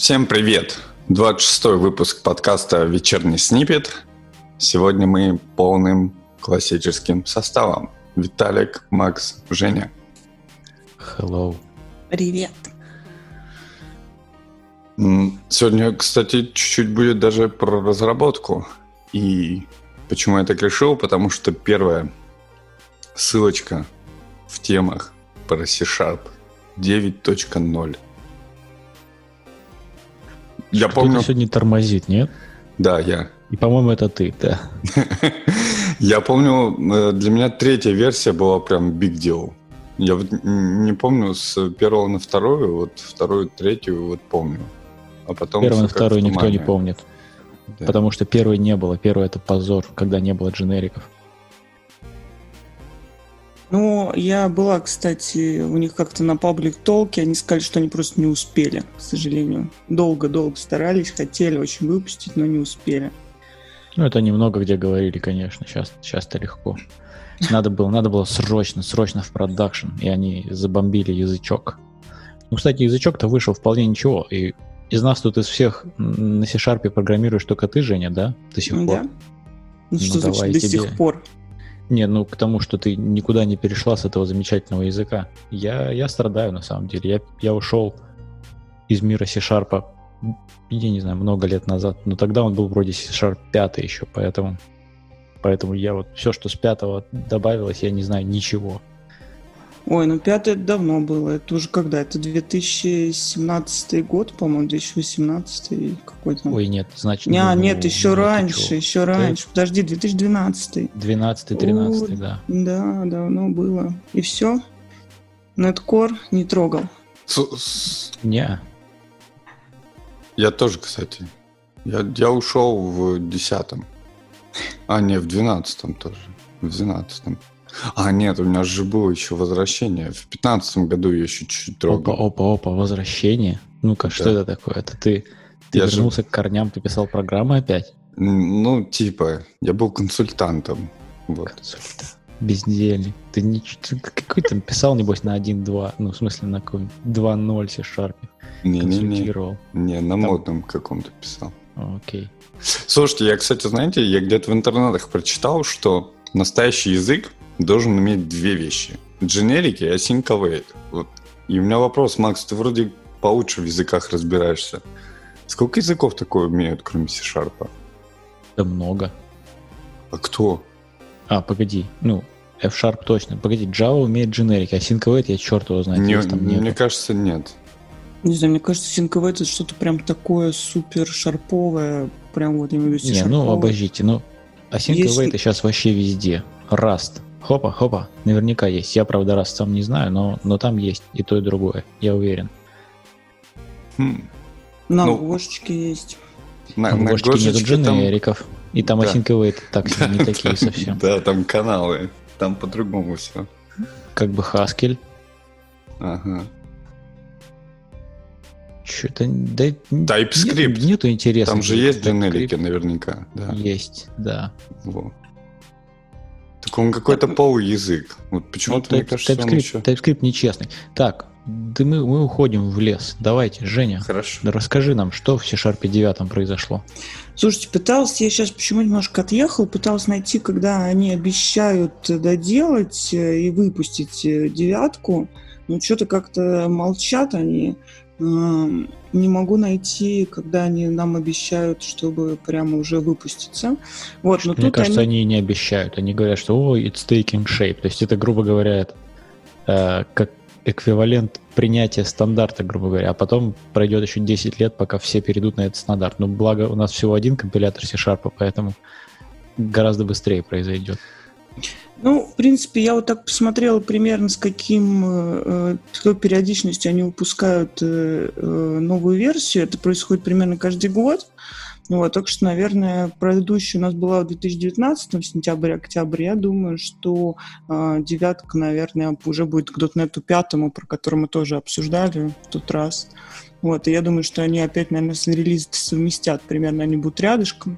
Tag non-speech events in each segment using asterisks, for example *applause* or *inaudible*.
Всем привет! 26 выпуск подкаста «Вечерний снипет». Сегодня мы полным классическим составом. Виталик, Макс, Женя. Hello. Привет. Сегодня, кстати, чуть-чуть будет даже про разработку. И почему я так решил? Потому что первая ссылочка в темах про C-Sharp 9.0. Я помню... сегодня тормозит, нет? Да, я. И, по-моему, это ты, да. Я помню, э, для меня третья версия была прям big deal. Я вот не помню с первого на вторую, вот вторую, третью вот помню. А потом... Первую на вторую никто не помнит. Да. Потому что первой не было. Первый это позор, когда не было дженериков. Ну, я была, кстати, у них как-то на паблик толке, они сказали, что они просто не успели, к сожалению. Долго-долго старались, хотели очень выпустить, но не успели. Ну, это немного где говорили, конечно, сейчас, сейчас-то легко. Надо было, надо было срочно, срочно в продакшн, и они забомбили язычок. Ну, кстати, язычок-то вышел вполне ничего, и из нас тут из всех на C-Sharp программируешь только ты, Женя, да? До сих пор? Да. Ну, что ну, значит до тебе. сих пор? Не, ну к тому, что ты никуда не перешла с этого замечательного языка. Я, я страдаю на самом деле. Я, я ушел из мира C-Sharp, я не знаю, много лет назад. Но тогда он был вроде C-Sharp 5 еще, поэтому, поэтому я вот все, что с пятого добавилось, я не знаю ничего. Ой, ну пятое давно было. Это уже когда? Это 2017 год, по-моему, 2018 какой-то. Ой, нет, значит... Не, ну, нет, еще раньше, чего? еще раньше. Ты... Подожди, 2012. 12-13, да. Да, давно было. И все? Неткор не трогал. Не. Я тоже, кстати. Я, я ушел в десятом. А, не, в двенадцатом тоже. В двенадцатом. А, нет, у меня же было еще возвращение. В пятнадцатом году я еще чуть-чуть трогал. Опа, опа, опа, возвращение. Ну-ка, да. что это такое? Это ты, ты я вернулся же... к корням, ты писал программы опять? Ну, типа, я был консультантом. Вот. Консультант. Бездельник. Ты не, какой там писал, небось, на 1.2, ну, в смысле, на каком 2.0 C-Sharp. Не, не, на там... модном каком-то писал. Окей. Слушайте, я, кстати, знаете, я где-то в интернетах прочитал, что настоящий язык должен иметь две вещи. Дженерики и async await. Вот. И у меня вопрос, Макс, ты вроде получше в языках разбираешься. Сколько языков такое умеют, кроме C-Sharp? Да много. А кто? А, погоди, ну, F-Sharp точно. Погоди, Java умеет дженерики, а async await я черт его знаю. Не, там мне кажется, нет. Не знаю, мне кажется, async await это что-то прям такое супер шарповое, прям вот именно Не, ну, обождите, ну, async Если... await сейчас вообще везде. Rust, Хопа, хопа, наверняка есть. Я, правда, раз сам не знаю, но, но там есть и то, и другое, я уверен. Хм. На ну, гошечке есть. На, на гошечке нету дженериков. Там... И там да. осинковые так не такие *laughs* совсем. Да, там каналы. Там по-другому все. Как бы Haskell. Ага. Что-то... Да, TypeScript. Нет, нету интереса. Там же есть дженерики наверняка. Да. Есть, да. Вот. Так он какой-то полуязык. Вот почему-то ну, мне кажется, TypeScript, он еще... TypeScript нечестный. Так, да мы, мы уходим в лес. Давайте, Женя, Хорошо. Да расскажи нам, что в C-Sharp 9 произошло. Слушайте, пытался, я сейчас почему немножко отъехал, пытался найти, когда они обещают доделать э, и выпустить э, девятку, но что-то как-то молчат они не могу найти, когда они нам обещают, чтобы прямо уже выпуститься. Вот, но Мне тут кажется, они... они не обещают. Они говорят, что о, it's taking shape. То есть это, грубо говоря, э, как эквивалент принятия стандарта, грубо говоря, а потом пройдет еще 10 лет, пока все перейдут на этот стандарт. Но благо у нас всего один компилятор C-Sharp, поэтому гораздо быстрее произойдет. Ну, в принципе, я вот так посмотрела примерно, с каким, э, с какой периодичностью они выпускают э, э, новую версию. Это происходит примерно каждый год. Вот, так что, наверное, предыдущая у нас была в 2019, сентябрь-октябрь. Я думаю, что э, девятка, наверное, уже будет к .NET пятому, про который мы тоже обсуждали в тот раз. Вот, и я думаю, что они опять, наверное, с совместят. Примерно они будут рядышком.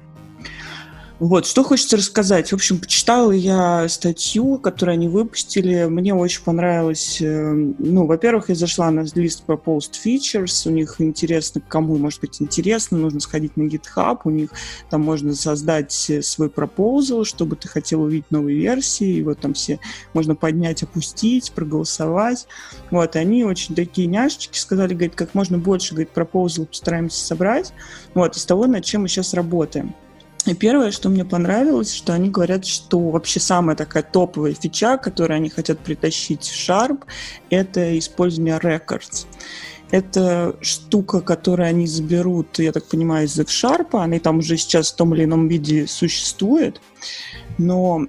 Вот, что хочется рассказать. В общем, почитала я статью, которую они выпустили. Мне очень понравилось. Э, ну, во-первых, я зашла на лист Proposed Features. У них интересно, кому может быть интересно, нужно сходить на GitHub. У них там можно создать э, свой пропозал, чтобы ты хотел увидеть новые версии. И вот там все можно поднять, опустить, проголосовать. Вот, они очень такие няшечки сказали, говорит, как можно больше, говорит, пропозал постараемся собрать. Вот, из того, над чем мы сейчас работаем. И первое, что мне понравилось, что они говорят, что вообще самая такая топовая фича, которую они хотят притащить в Sharp, это использование records. Это штука, которую они заберут, я так понимаю, из F-Sharp. Она там уже сейчас в том или ином виде существует. Но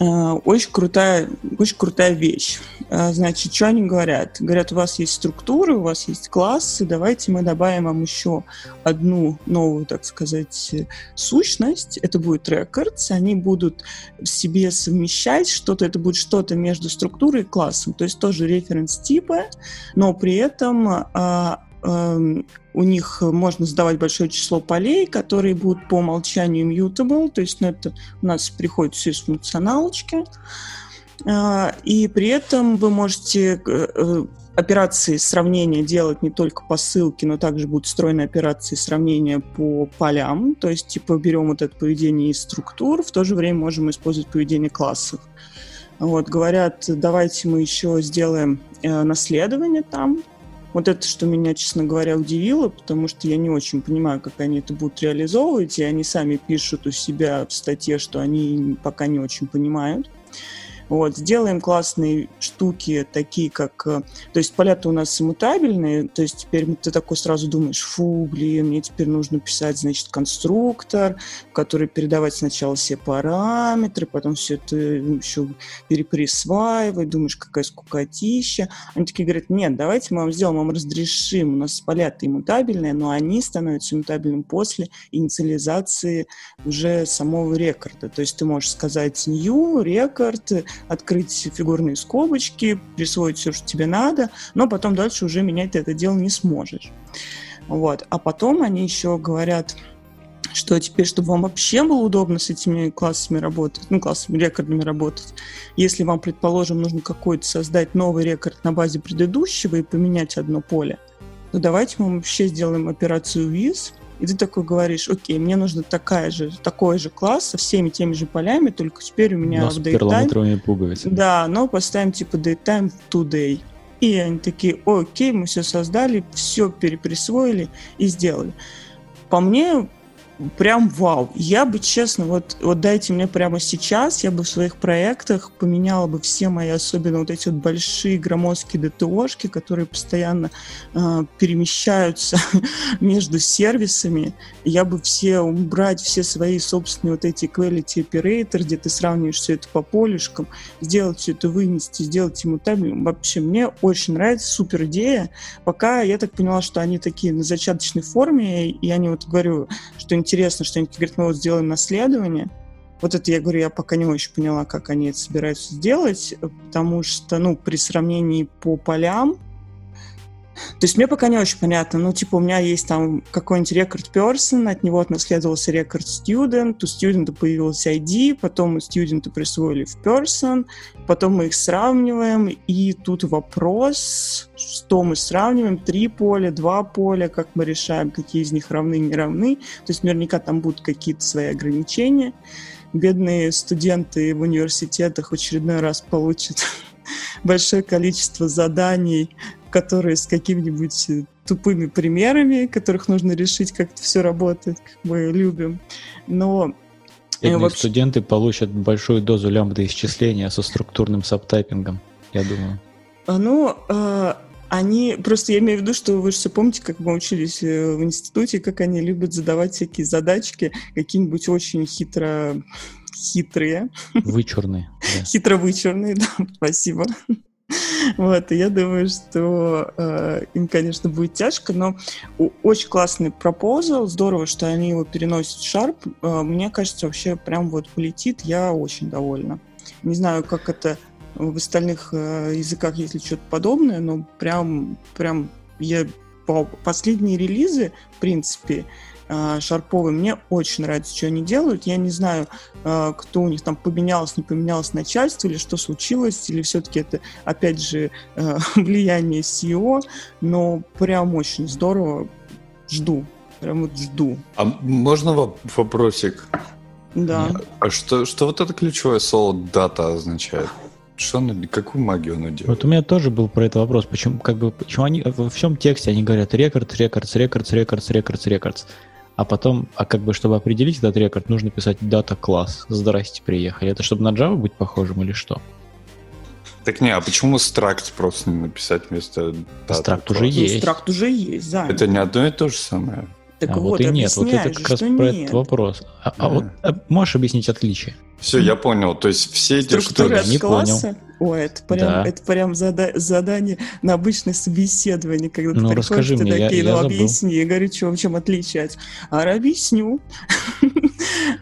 очень крутая, очень крутая вещь. А, значит, что они говорят? Говорят, у вас есть структуры, у вас есть классы, давайте мы добавим вам еще одну новую, так сказать, сущность. Это будет records, они будут в себе совмещать что-то, это будет что-то между структурой и классом, то есть тоже референс типа, но при этом а, у них можно задавать большое число полей, которые будут по умолчанию mutable, то есть ну, это у нас приходит все из функционалочки. А, и при этом вы можете э, э, операции сравнения делать не только по ссылке, но также будут встроены операции сравнения по полям. То есть, типа, берем вот это поведение из структур, в то же время можем использовать поведение классов. Вот, говорят, давайте мы еще сделаем э, наследование там. Вот это, что меня, честно говоря, удивило, потому что я не очень понимаю, как они это будут реализовывать, и они сами пишут у себя в статье, что они пока не очень понимают. Вот, сделаем классные штуки, такие как... Э, то есть поля-то у нас иммутабельные, то есть теперь ты такой сразу думаешь, фу, блин, мне теперь нужно писать, значит, конструктор, который передавать сначала все параметры, потом все это еще переприсваивать, думаешь, какая скукотища. Они такие говорят, нет, давайте мы вам сделаем, вам разрешим, у нас поля-то иммутабельные, но они становятся иммутабельными после инициализации уже самого рекорда. То есть ты можешь сказать new, рекорд, открыть фигурные скобочки, присвоить все, что тебе надо, но потом дальше уже менять ты это дело не сможешь. Вот. А потом они еще говорят, что теперь, чтобы вам вообще было удобно с этими классами работать, ну, классами, рекордами работать, если вам, предположим, нужно какой-то создать новый рекорд на базе предыдущего и поменять одно поле, то давайте мы вообще сделаем операцию with, и ты такой говоришь, окей, мне нужно такая же, такой же класс со всеми теми же полями, только теперь у меня но с перламутровыми пуговицами. Да, но поставим типа datetime today. И они такие, окей, мы все создали, все переприсвоили и сделали. По мне, прям вау. Я бы, честно, вот, вот дайте мне прямо сейчас, я бы в своих проектах поменяла бы все мои, особенно вот эти вот большие громоздкие ДТОшки, которые постоянно э, перемещаются *laughs* между сервисами. Я бы все убрать, все свои собственные вот эти quality operator, где ты сравниваешь все это по полюшкам, сделать все это, вынести, сделать ему табель. Вообще, мне очень нравится, супер идея. Пока я так поняла, что они такие на зачаточной форме, и я не вот говорю, что интересно, что они говорят, мы вот сделаем наследование. Вот это, я говорю, я пока не очень поняла, как они это собираются сделать, потому что, ну, при сравнении по полям, то есть мне пока не очень понятно. Ну, типа, у меня есть там какой-нибудь рекорд person, от него отнаследовался рекорд student, у студента появился ID, потом у студента присвоили в person, потом мы их сравниваем, и тут вопрос, что мы сравниваем, три поля, два поля, как мы решаем, какие из них равны, не равны. То есть наверняка там будут какие-то свои ограничения. Бедные студенты в университетах очередной раз получат *laughs* большое количество заданий которые с какими-нибудь э, тупыми примерами, которых нужно решить, как это все работает, как мы любим. Но э, Бедные вообще... студенты получат большую дозу лямбда исчисления со структурным сабтайпингом, я думаю. А, ну, э, они, просто я имею в виду, что вы же все помните, как мы учились э, в институте, как они любят задавать всякие задачки, какие-нибудь очень хитро хитрые. Вычурные. Да. *laughs* Хитро вычурные, да, спасибо. *laughs* Вот, и я думаю, что э, им, конечно, будет тяжко, но очень классный пропозал, здорово, что они его переносят в Sharp. Э, мне кажется, вообще прям вот полетит, я очень довольна. Не знаю, как это в остальных э, языках, если что-то подобное, но прям, прям я по последние релизы, в принципе, э, шарповые. Мне очень нравится, что они делают. Я не знаю, э, кто у них там поменялось, не поменялось начальство, или что случилось, или все-таки это, опять же, э, *laughs* влияние SEO, но прям очень здорово. Жду. Прям вот жду. А можно вопросик? Да. А что, что вот это ключевое слово дата означает? Что оно, какую магию оно делает? Вот у меня тоже был про это вопрос. Почему, как бы, почему они во всем тексте они говорят рекорд, рекорд, рекорд, рекорд, рекорд, рекорд. А потом, а как бы, чтобы определить этот рекорд, нужно писать дата класс. Здрасте, приехали. Это чтобы на Java быть похожим или что? Так не, а почему стракт просто не написать вместо дата? Стракт уже есть. Стракт уже есть, да. Это не одно и то же самое. Так а вот, вот и нет, вот это как раз про нет. этот вопрос. А, а вот а можешь объяснить отличие? Все, я понял. То есть все эти Структура штуки... Не класса? Ой, это прям, Да. это прям зада- задание на обычное собеседование, когда Ну, ты расскажи приходишь, ты мне, я- такие, я ну, объясни. Я говорю, что, в чем отличие? А объясню. *laughs*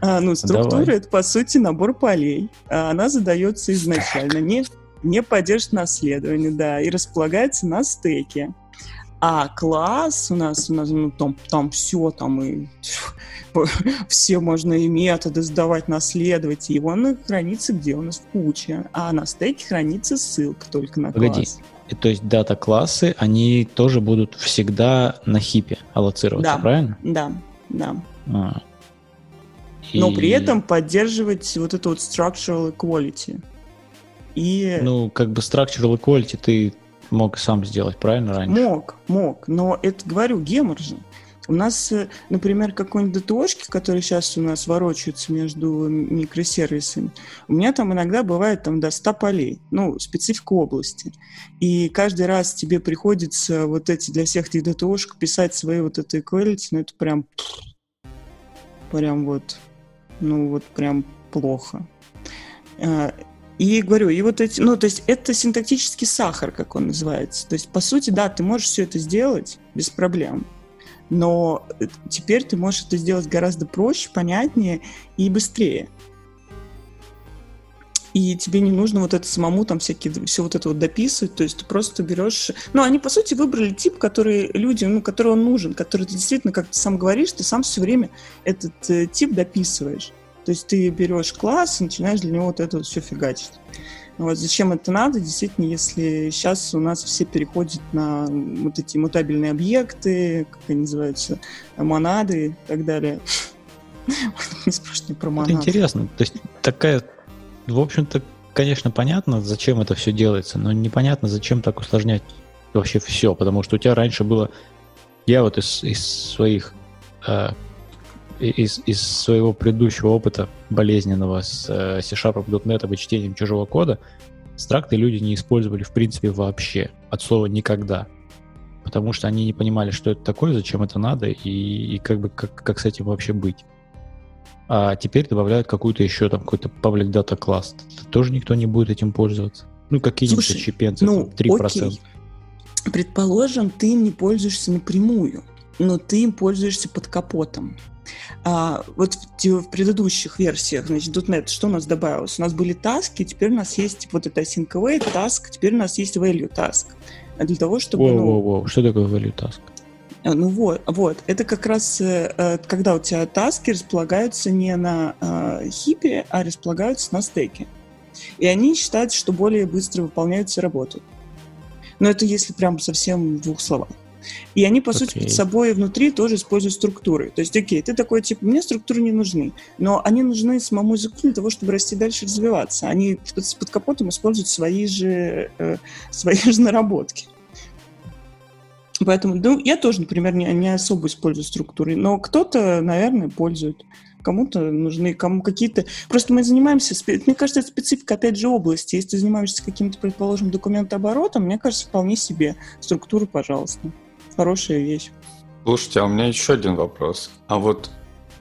А, Ну, структура Давай. — это, по сути, набор полей. А Она задается изначально, не, не поддержит наследование, да, и располагается на стеке. А класс у нас, у нас ну, там, там все, там и *laughs* все можно и методы сдавать, наследовать. И он хранится где у нас в куче. А на стеке хранится ссылка только на Погоди. класс. И То есть дата-классы, они тоже будут всегда на хипе аллоцироваться, Да. правильно? Да, да. А. Но И, при этом поддерживать вот это вот structural equality. И Ну, как бы structural equality ты мог сам сделать, правильно, раньше? мог, мог. Но это, говорю, гемор же. У нас, э, например, какой-нибудь ДТОшки, которые сейчас у нас ворочаются между микросервисами, у меня там иногда бывает там до 100 полей, ну, специфика области. И каждый раз тебе приходится вот эти для всех этих ДТОшек писать свои вот это equality, ну, это прям прям вот, ну, вот прям плохо. И говорю, и вот эти, ну, то есть это синтактический сахар, как он называется. То есть, по сути, да, ты можешь все это сделать без проблем, но э, теперь ты можешь это сделать гораздо проще, понятнее и быстрее. И тебе не нужно вот это самому там всякие, все вот это вот дописывать, то есть ты просто берешь... Ну, они, по сути, выбрали тип, который людям, ну, который он нужен, который ты действительно, как ты сам говоришь, ты сам все время этот э, тип дописываешь. То есть ты берешь класс и начинаешь для него вот это вот все фигачить. Вот зачем это надо, действительно, если сейчас у нас все переходят на вот эти мутабельные объекты, как они называются, монады и так далее. Не спрашивай про Это монады. интересно. То есть такая, в общем-то, конечно, понятно, зачем это все делается, но непонятно, зачем так усложнять вообще все, потому что у тебя раньше было... Я вот из, из своих... э, из, из своего предыдущего опыта болезненного с э, C-Sharp, .NET и чтением чужого кода, стракты люди не использовали в принципе вообще, от слова никогда. Потому что они не понимали, что это такое, зачем это надо и, и как бы как, как с этим вообще быть. А теперь добавляют какую-то еще там какой-то public data класс. Тоже никто не будет этим пользоваться. Ну, какие-нибудь отщепенцы, ну, 3%. окей. Предположим, ты им не пользуешься напрямую, но ты им пользуешься под капотом. А, вот в, в предыдущих версиях, значит, .NET, что у нас добавилось? У нас были таски, теперь у нас есть вот это async await task, теперь у нас есть value task. А Для того, чтобы... ну, Воу-воу-воу, что такое value task? А, Ну вот, вот, это как раз э, э, когда у тебя таски располагаются не на э, хипе, а располагаются на стеке. И они считают, что более быстро выполняются работы. Но это если прям совсем в двух словах. И они, по сути, Окей. под собой внутри тоже используют структуры. То есть, окей, ты такой, типа, мне структуры не нужны, но они нужны самому языку для того, чтобы расти дальше и развиваться. Они под, капотом используют свои же, э, свои же наработки. Поэтому, ну, я тоже, например, не, не особо использую структуры, но кто-то, наверное, пользует. Кому-то нужны, кому какие-то... Просто мы занимаемся, мне кажется, это специфика, опять же, области. Если ты занимаешься каким-то, предположим, документооборотом, мне кажется, вполне себе. Структуры, пожалуйста. Хорошая вещь. Слушайте, а у меня еще один вопрос. А вот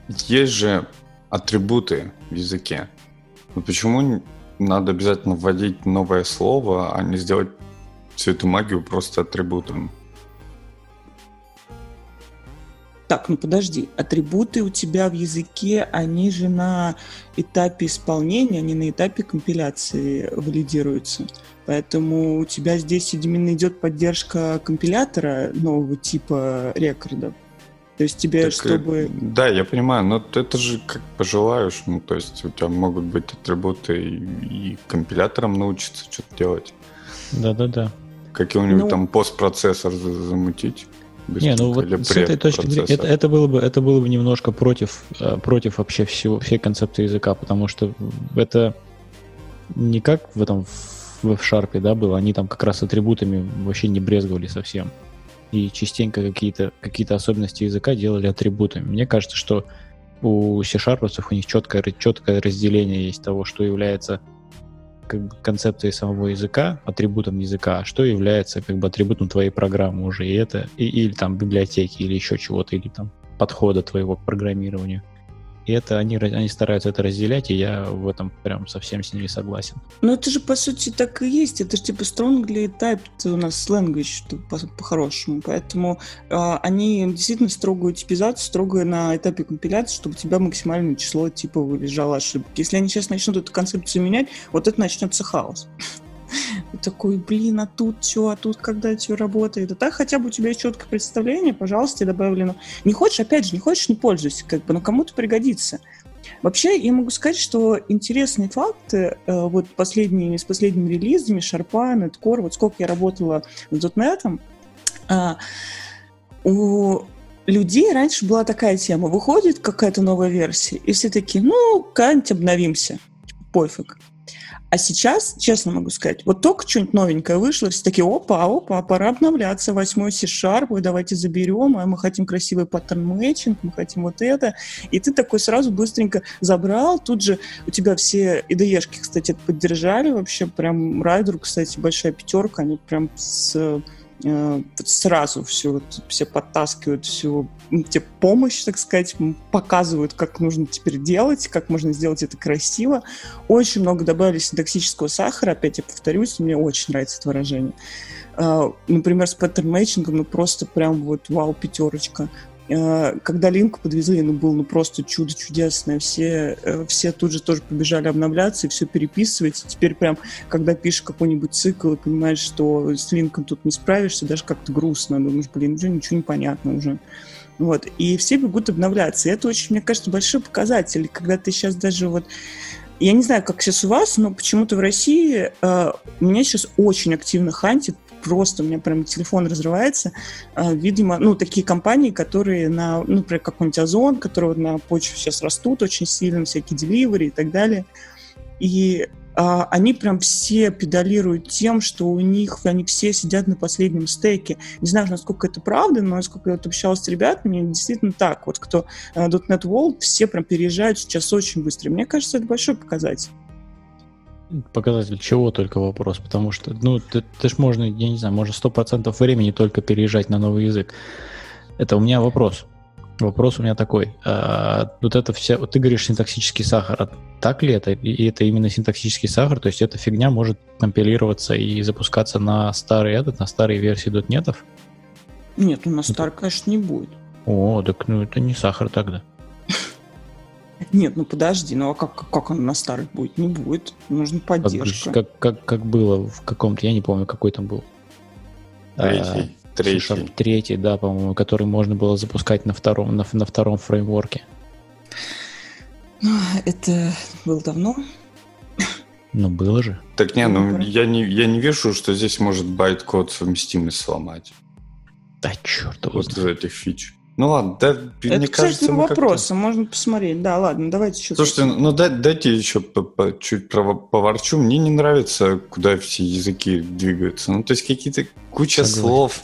есть же атрибуты в языке. Вот почему надо обязательно вводить новое слово, а не сделать всю эту магию просто атрибутом? Так, ну подожди, атрибуты у тебя в языке, они же на этапе исполнения, они на этапе компиляции валидируются. Поэтому у тебя здесь именно идет поддержка компилятора нового типа рекордов. То есть тебе, Так, э, чтобы... Да, я понимаю, но это же как пожелаешь. Ну, то есть у тебя могут быть атрибуты и, и компилятором научиться что-то делать. Да-да-да. Какой-нибудь Ну- там постпроцессор за- замутить. Не, ну вот с этой точки зрения, это, это было бы, это было бы немножко против, э, против вообще всего, всей концепции языка, потому что это не как в этом в F-Sharp, да, было, они там как раз атрибутами вообще не брезговали совсем. И частенько какие-то какие особенности языка делали атрибутами. Мне кажется, что у C-Sharp у них четкое, четкое разделение есть того, что является как бы концепцией самого языка, атрибутом языка, а что является как бы атрибутом твоей программы уже, и это, и- или там библиотеки, или еще чего-то, или там подхода твоего к программированию. И это они, они стараются это разделять, и я в этом прям совсем с ними согласен. Ну, это же, по сути, так и есть. Это же, типа, strongly typed у нас language, что по- по-хорошему. Поэтому а, они действительно строгую типизацию, строгую на этапе компиляции, чтобы у тебя максимальное число типов лежало ошибок. Если они сейчас начнут эту концепцию менять, вот это начнется хаос. Ты *laughs* такой, блин, а тут что, а тут когда что работает? А так хотя бы у тебя есть четкое представление, пожалуйста, тебе добавлено. Не хочешь, опять же, не хочешь, не пользуйся, как бы, но кому-то пригодится. Вообще, я могу сказать, что интересные факты, э, вот последними, с последними релизами, Шарпа, Netcore, вот сколько я работала с .NET, а, у людей раньше была такая тема, выходит какая-то новая версия, и все такие, ну, как-нибудь обновимся, пофиг. А сейчас, честно могу сказать, вот только что-нибудь новенькое вышло, все такие, опа, опа, пора обновляться, восьмой C-Sharp, давайте заберем, а мы хотим красивый паттерн мэтчинг, мы хотим вот это. И ты такой сразу быстренько забрал, тут же у тебя все IDE-шки, кстати, это поддержали вообще, прям Райдеру, кстати, большая пятерка, они прям с сразу все, все подтаскивают всю тебе помощь, так сказать, показывают, как нужно теперь делать, как можно сделать это красиво. Очень много добавили синтаксического сахара, опять я повторюсь, мне очень нравится это выражение. А, Например, с паттерн мэтчингом, ну просто прям вот вау, пятерочка. А, Когда линк подвезли, ну был ну просто чудо чудесное. Все, э, все тут же тоже побежали обновляться и все переписывать. Теперь прям, когда пишешь какой-нибудь цикл и понимаешь, что с линком тут не справишься, даже как-то грустно. Думаешь, блин, уже ничего не понятно уже. Вот. И все бегут обновляться. И это очень, мне кажется, большой показатель. Когда ты сейчас даже вот я не знаю, как сейчас у вас, но почему-то в России э, меня сейчас очень активно хантит, просто у меня прям телефон разрывается. Э, видимо, ну, такие компании, которые на, ну, например, какой-нибудь Озон, которые на почве сейчас растут очень сильно, всякие деливери и так далее. И а, они прям все педалируют тем, что у них они все сидят на последнем стеке. Не знаю, насколько это правда, но насколько я вот общалась с ребятами, действительно так. Вот кто э, .NET World, все прям переезжают сейчас очень быстро. Мне кажется, это большой показатель. Показатель чего только вопрос, потому что, ну, ты, ты ж можно, я не знаю, можно 100% времени только переезжать на новый язык. Это у меня вопрос. Вопрос у меня такой. А, вот это все, вот ты говоришь синтаксический сахар, а так ли это? И это именно синтаксический сахар, то есть эта фигня может компилироваться и запускаться на старый этот, на старые версии дотнетов? Нет, у нас стар, конечно, не будет. О, так ну это не сахар тогда. Нет, ну подожди, ну а как, как он на старых будет? Не будет. Нужна поддержка. как, как, как было в каком-то, я не помню, какой там был. Третий. А, Третий. C-Sharp третий, да, по-моему, который можно было запускать на втором, на, на втором фреймворке. Ну, Это было давно. Ну, было же. Так не, ну я не, я не вижу, что здесь может байт-код совместимость сломать. Да черт его Вот из этих фич. Ну ладно, да, Это, мне кстати, кажется, ну, мы можно посмотреть. Да, ладно, давайте что-то. Слушайте, ну да- дайте еще по- по- чуть поворчу. Мне не нравится, куда все языки двигаются. Ну, то есть какие-то куча Согласен. слов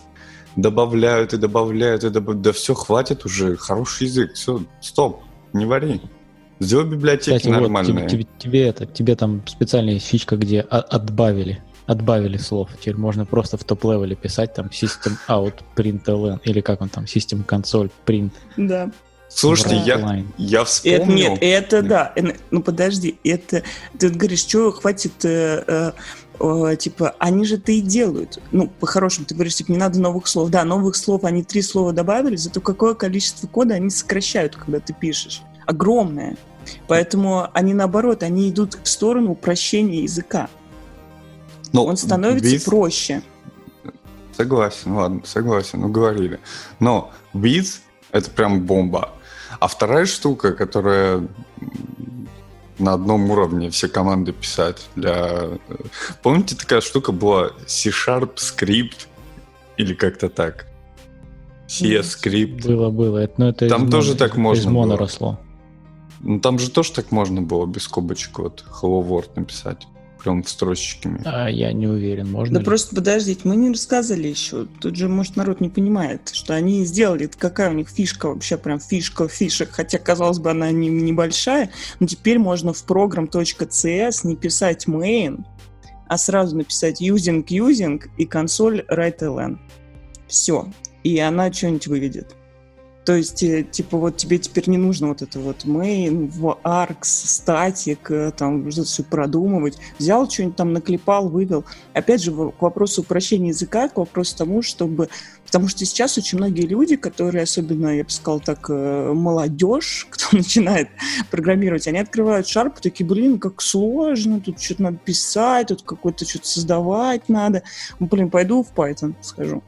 добавляют и добавляют и добавляют. Да все, хватит уже, хороший язык. Все, стоп, не вари. Сделай библиотеки Кстати, вот нормальные. тебе, тебе, тебе это, тебе там специальная фичка, где о- отбавили, отбавили слов. Теперь можно просто в top-level е писать там system out print ln, или как он там, System.Console print Да. Слушайте, я, я Это, вспомнил. нет, это да. Э, Ну подожди, это ты вот говоришь, что хватит, э, э, э, типа, они же это и делают. Ну, по-хорошему, ты говоришь, типа, не надо новых слов. Да, новых слов, они три слова добавили, зато какое количество кода они сокращают, когда ты пишешь. Огромное. Поэтому они наоборот, они идут в сторону упрощения языка. Ну, Он становится with- проще. Согласен, ладно, согласен, ну говорили. Но with Это прям бомба. А вторая штука, которая на одном уровне все команды писать для... Помните, такая штука была C-Sharp Script или как-то так? CS Script. Было, было. Это, ну, это Там из тоже моно- так можно Из моно было. росло. Ну, там же тоже так можно было без скобочек вот Hello World написать. Прям строчечками. А я не уверен, можно Да ли? просто подождите, мы не рассказали еще. Тут же, может, народ не понимает, что они сделали, какая у них фишка вообще, прям фишка фишек, хотя, казалось бы, она не, небольшая, но теперь можно в program.cs не писать main, а сразу написать using using и консоль write-ln. Все. И она что-нибудь выведет. То есть, э, типа, вот тебе теперь не нужно вот это вот main, в args, статик, э, там, что-то все продумывать. Взял что-нибудь там, наклепал, вывел. Опять же, к вопросу упрощения языка, к вопросу тому, чтобы... Потому что сейчас очень многие люди, которые, особенно, я бы сказал так, э, молодежь, *laughs* кто начинает программировать, они открывают Sharp, такие, блин, как сложно, тут что-то надо писать, тут какое-то что-то создавать надо. Ну, блин, пойду в Python схожу.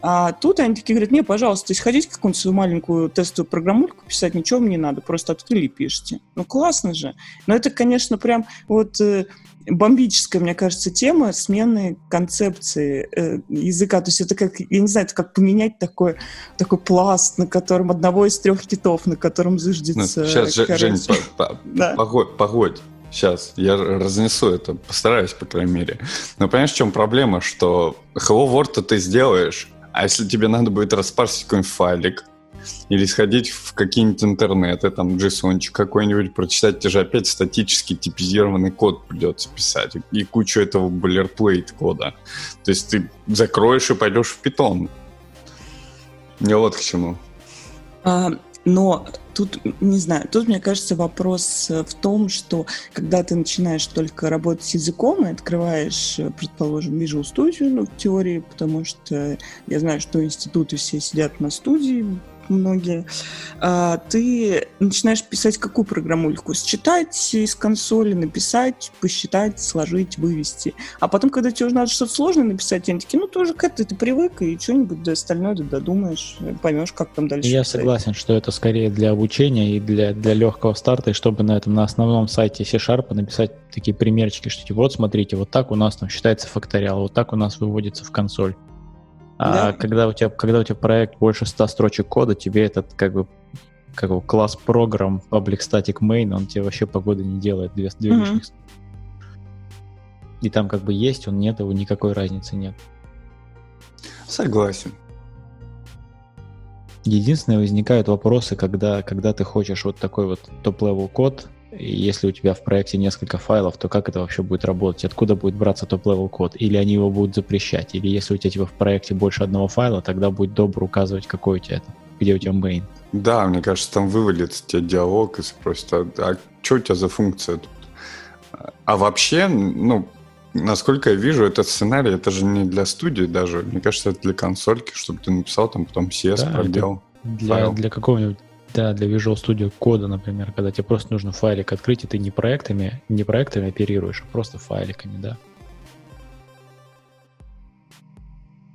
А тут они такие говорят, не, пожалуйста, если хотите какую-нибудь свою маленькую тестовую программульку писать, ничего мне не надо, просто открыли и пишите. Ну, классно же. Но это, конечно, прям вот э, бомбическая, мне кажется, тема смены концепции э, языка. То есть это как, я не знаю, это как поменять такой, такой пласт, на котором одного из трех китов, на котором Ну, зыждется. сейчас, Же- короче. Жень, по- по- *laughs* Да. погодь, погодь. Сейчас, я разнесу это, постараюсь, по крайней мере. Но понимаешь, в чем проблема? Что Hello World ты сделаешь, а если тебе надо будет распарсить какой-нибудь файлик, или сходить в какие-нибудь интернеты, там, JSON какой-нибудь, прочитать, тебе же опять статически типизированный код придется писать, и кучу этого boilerplate кода. То есть ты закроешь и пойдешь в Python. Не вот к чему. А, но тут, не знаю, тут, мне кажется, вопрос в том, что когда ты начинаешь только работать с языком и открываешь, предположим, Visual Studio, ну, в теории, потому что я знаю, что институты все сидят на студии, многие, а, ты начинаешь писать какую программульку? Считать из консоли, написать, посчитать, сложить, вывести. А потом, когда тебе уже надо что-то сложное написать, они такие, ну, тоже к этому ты привык, и что-нибудь остальное да додумаешь, э, поймешь, как там дальше Я писать. согласен, что это скорее для обучения и для, для легкого старта, и чтобы на этом на основном сайте C-Sharp написать такие примерчики, что типа, вот смотрите, вот так у нас там считается факториал, вот так у нас выводится в консоль. А Да. когда у тебя когда у тебя проект больше 100 строчек кода, тебе этот как бы как его, class Program public static main, он тебе вообще погоды не делает, две, две Мгм. лишних. И там как бы есть, он нет, его никакой разницы нет. Согласен. Единственное, возникают вопросы, когда, когда ты хочешь вот такой вот top-level код, если у тебя в проекте несколько файлов, то как это вообще будет работать? Откуда будет браться top-level код? Или они его будут запрещать? Или если у тебя типа, в проекте больше одного файла, тогда будет добро указывать, какой у тебя это, где у тебя main. Да, мне кажется, там вывалится тебе диалог и спросит, а, а что у тебя за функция тут? А вообще, ну, насколько я вижу, этот сценарий, это же не для студии даже. Мне кажется, это для консольки, чтобы ты написал там потом CS Да, пробел. Для, Файл. для какого-нибудь да, для Visual Studio кода, например, когда тебе просто нужно файлик открыть, и ты не проектами, не проектами оперируешь, а просто файликами, да.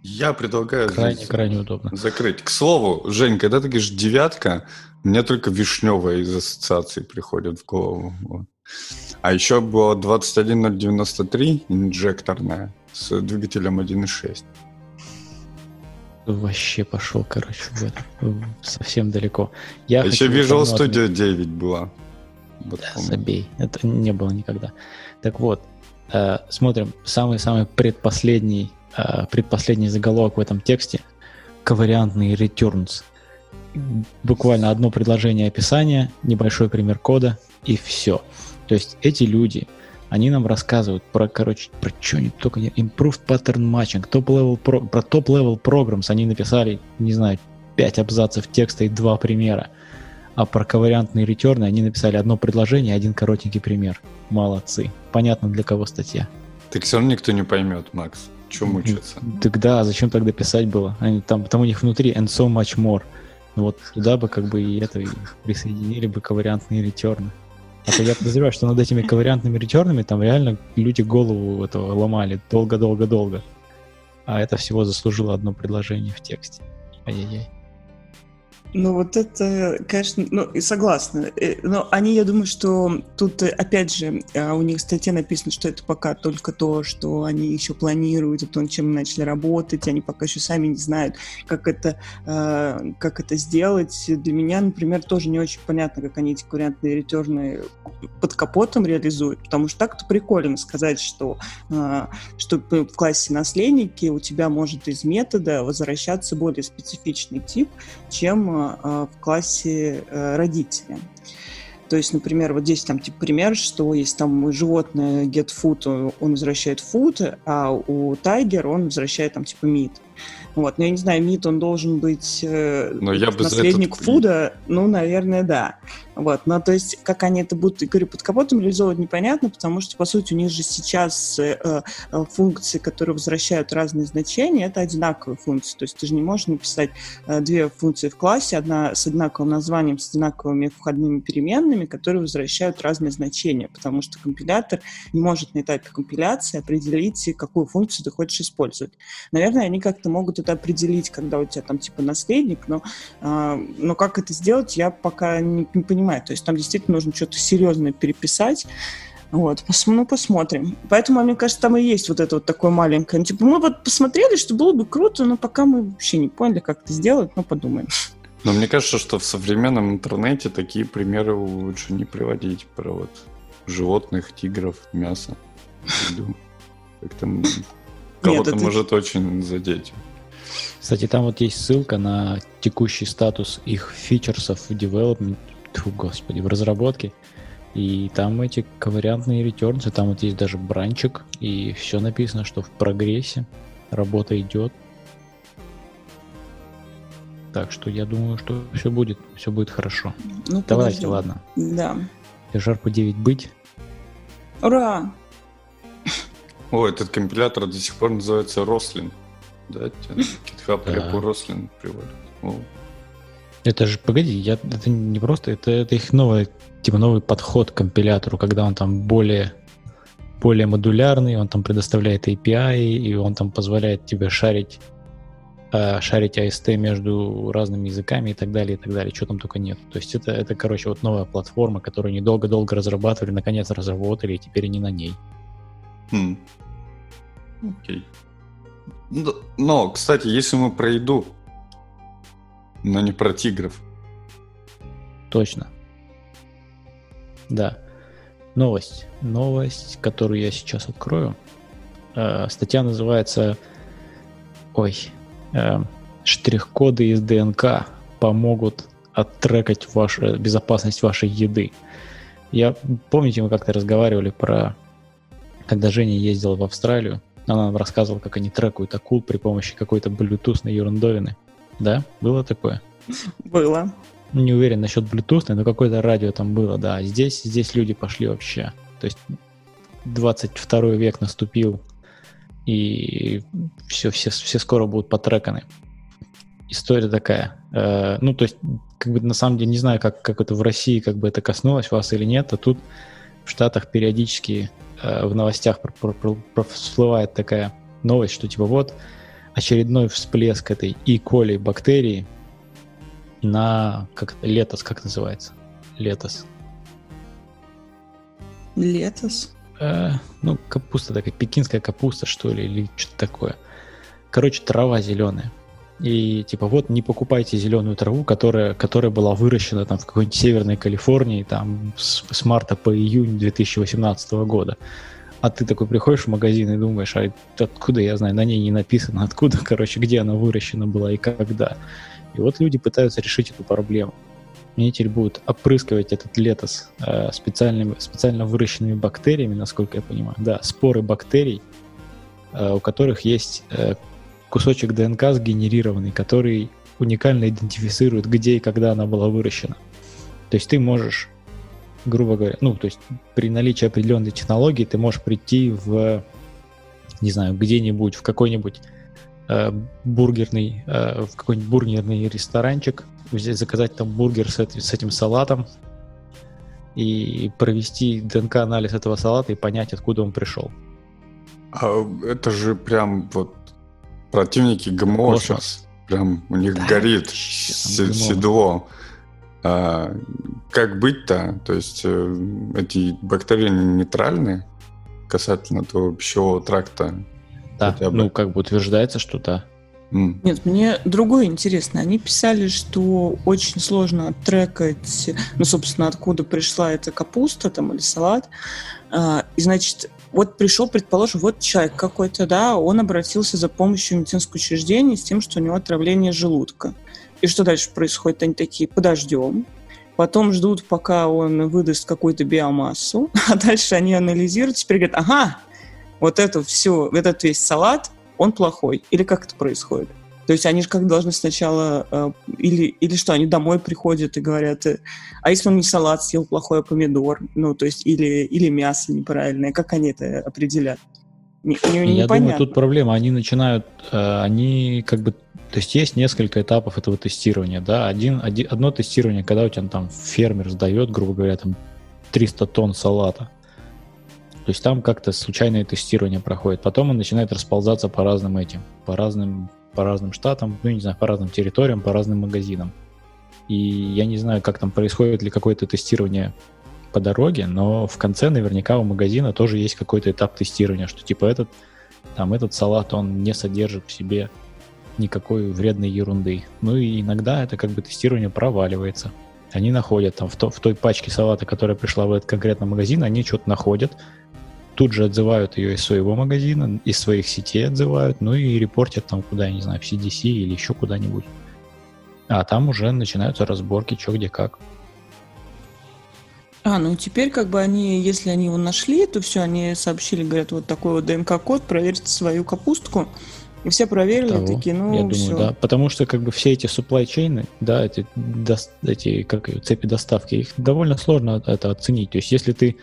Я предлагаю Крайне, здесь крайне удобно. закрыть. К слову, Жень, когда ты говоришь девятка, мне только вишневая из ассоциаций приходит в голову. Вот. А еще было 21093 инжекторная с двигателем 1.6. Вообще пошел, короче, в это, совсем далеко. Я еще Visual Studio 9 была. Вот Да, помню. забей. Это не было никогда. Так вот, э, смотрим. Самый-самый предпоследний, э, предпоследний заголовок в этом тексте. Ковариантный returns. Буквально одно предложение описания, небольшой пример кода и все. То есть эти люди, они нам рассказывают про, короче, про что они только не... Improved Pattern Matching, top-level pro- про топ-level programs они написали, не знаю, 5 абзацев текста и два примера. А про ковариантные ретерны они написали одно предложение, один коротенький пример. Молодцы. Понятно, для кого статья. Так все равно никто не поймет, Макс. Че мучиться? Тогда а зачем тогда писать было? Они, там, там у них внутри and so much more. Ну вот туда бы как бы и это и присоединили бы ковариантные ретерны. А то я подозреваю, что над этими ковариантными ретернами там реально люди голову этого ломали долго-долго-долго. А это всего заслужило одно предложение в тексте. Ай-яй-яй. Ну вот это, конечно, ну и согласна. Э, но они, я думаю, что тут, э, опять же, а, у них в статье написано, что это пока только то, что они еще планируют, и то, над чем начали работать, они пока еще сами не знают, как это, а, как это сделать. Для меня, например, тоже не очень понятно, как они эти вариантные ретерны под капотом реализуют, потому что так-то прикольно сказать, что, а, что в классе наследники у тебя может из метода возвращаться более специфичный тип, чем в классе э, родители. То есть, например, вот здесь там типа пример, что есть там животное get food, он возвращает food, а у Tiger он возвращает там типа meat. Вот, но я не знаю, мид он должен быть э, но я бы наследник этот... фуда, ну, наверное, да. Вот, но то есть, как они это будут, говорю, под капотом реализовывать, непонятно, потому что, по сути, у них же сейчас э, э, функции, которые возвращают разные значения, это одинаковые функции. То есть ты же не можешь написать э, две функции в классе, одна с одинаковым названием, с одинаковыми входными переменными, которые возвращают разные значения, потому что компилятор не может на этапе компиляции определить, какую функцию ты хочешь использовать. Наверное, они как-то могут это определить, когда у тебя там типа наследник, но, э, но как это сделать, я пока не, не понимаю. То есть там действительно нужно что-то серьезное переписать. Вот, ну, посмотрим. Поэтому, мне кажется, там и есть вот это вот такое маленькое. Ну, типа, мы вот посмотрели, что было бы круто, но пока мы вообще не поняли, как это сделать, но подумаем. Но мне кажется, что в современном интернете такие примеры лучше не приводить про вот животных, тигров, мясо. Как-то кого-то может очень задеть. Кстати, там вот есть ссылка на текущий статус их фичерсов в development, Фу, господи, в разработке. И там эти ковариантные ретёрнсы, там вот есть даже бранчик, и все написано, что в прогрессе работа идет. Так что я думаю, что все будет, все будет хорошо. Ну, Давайте, подожди. ладно. Да. Жарпу 9 быть. Ура! О, этот компилятор до сих пор называется Рослин. Да, *laughs* GitHub да. репу Рослин приводит. О. Это же, погоди, я, это не просто, это, это их новый, типа новый подход к компилятору, когда он там более, более модулярный, он там предоставляет API, и он там позволяет тебе шарить, э, шарить AST между разными языками и так далее, и так далее, что там только нет. То есть это, это, короче, вот новая платформа, которую они долго-долго разрабатывали, наконец разработали, и теперь они на ней. Хм. Окей. Но, кстати, если мы про еду, но не про тигров. Точно. Да. Новость. Новость, которую я сейчас открою. Э, статья называется... Ой. Э, штрих-коды из ДНК помогут оттрекать вашу безопасность вашей еды. Я помните, мы как-то разговаривали про, когда Женя ездил в Австралию, она нам рассказывала, как они трекают акул при помощи какой-то на ерундовины. Да? Было такое? Было. Не уверен насчет Bluetooth, но какое-то радио там было, да. Здесь, здесь люди пошли вообще. То есть 22 век наступил, и все, все, все скоро будут потреканы. История такая. Э, ну, то есть, как бы на самом деле не знаю, как, как это в России, как бы это коснулось вас или нет, а тут в Штатах периодически э, в новостях всплывает такая новость, что типа вот очередной всплеск этой E. coli бактерии на как летос, как называется? Летос. Летос? Э, ну, капуста такая, пекинская капуста, что ли, или что-то такое. Короче, трава зеленая. И типа вот не покупайте зеленую траву, которая, которая была выращена там в какой-нибудь северной Калифорнии там с, с марта по июнь 2018 года. А ты такой приходишь в магазин и думаешь, а откуда я знаю, на ней не написано, *laughs* откуда, короче, где она выращена была и когда. И вот люди пытаются решить эту проблему. Они теперь будут опрыскивать этот летос э, специальными, специально выращенными бактериями, насколько я понимаю. Да, споры бактерий, э, у которых есть э, кусочек ДНК сгенерированный, который уникально идентифицирует, где и когда она была выращена. То есть ты можешь, грубо говоря, ну, то есть при наличии определенной технологии ты можешь прийти в, не знаю, где-нибудь, в какой-нибудь э, бургерный, э, в какой-нибудь бургерный ресторанчик, взять, заказать там бургер с, этим, с этим салатом и провести ДНК-анализ этого салата и понять, откуда он пришел. А это же прям вот противники ГМО Космос. сейчас. Прям у них Да, горит седло. А, как быть-то? То есть э, эти бактерии нейтральны касательно твоего пищевого тракта? Да, Хотя бы. ну, как бы утверждается, что да. М, Нет, мне другое интересно. Они писали, что очень сложно оттрекать, ну, собственно, откуда пришла эта капуста там или салат. А, И, значит, вот пришел, предположим, вот человек какой-то, да, он обратился за помощью в медицинское учреждение с тем, что у него отравление желудка. И что дальше происходит? Они такие, подождем. Потом ждут, пока он выдаст какую-то биомассу, *laughs* а дальше они анализируют, теперь говорят, ага, вот это все, этот весь салат, он плохой. Или как это происходит? То есть они же как должны сначала... э, или, или что, они домой приходят и говорят, а если он не салат съел, плохой помидор? Ну, то есть или, или мясо неправильное. Как они это определят? Не, не- Я непонятно. думаю, тут проблема. Они начинают, э, они как бы, то есть есть несколько этапов этого тестирования, да. Один, оди- одно тестирование, когда у тебя там фермер сдает, грубо говоря, там 300 тонн салата. То есть там как-то случайное тестирование проходит. Потом он начинает расползаться по разным этим, по разным, по разным штатам, ну, не знаю, по разным территориям, по разным магазинам. И я не знаю, как там происходит ли какое-то тестирование по дороге, но в конце наверняка у магазина тоже есть какой-то этап тестирования, что типа этот, там, этот салат, он не содержит в себе никакой вредной ерунды. Ну и иногда это как бы тестирование проваливается. Они находят там в, то- в той пачке салата, которая пришла в этот конкретный магазин, они что-то находят, тут же отзывают ее из своего магазина, из своих сетей отзывают, ну и репортят там куда, я не знаю, в CDC или еще куда-нибудь. А там уже начинаются разборки, что где как. А, ну теперь как бы они, если они его нашли, то все, они сообщили, говорят, вот такой вот ДНК-код, проверьте свою капустку. И все проверили, Того. такие, ну Я думаю, все. да. Потому что как бы все эти supply chain, да, эти, дос- эти как цепи доставки, их довольно сложно это оценить. То есть если ты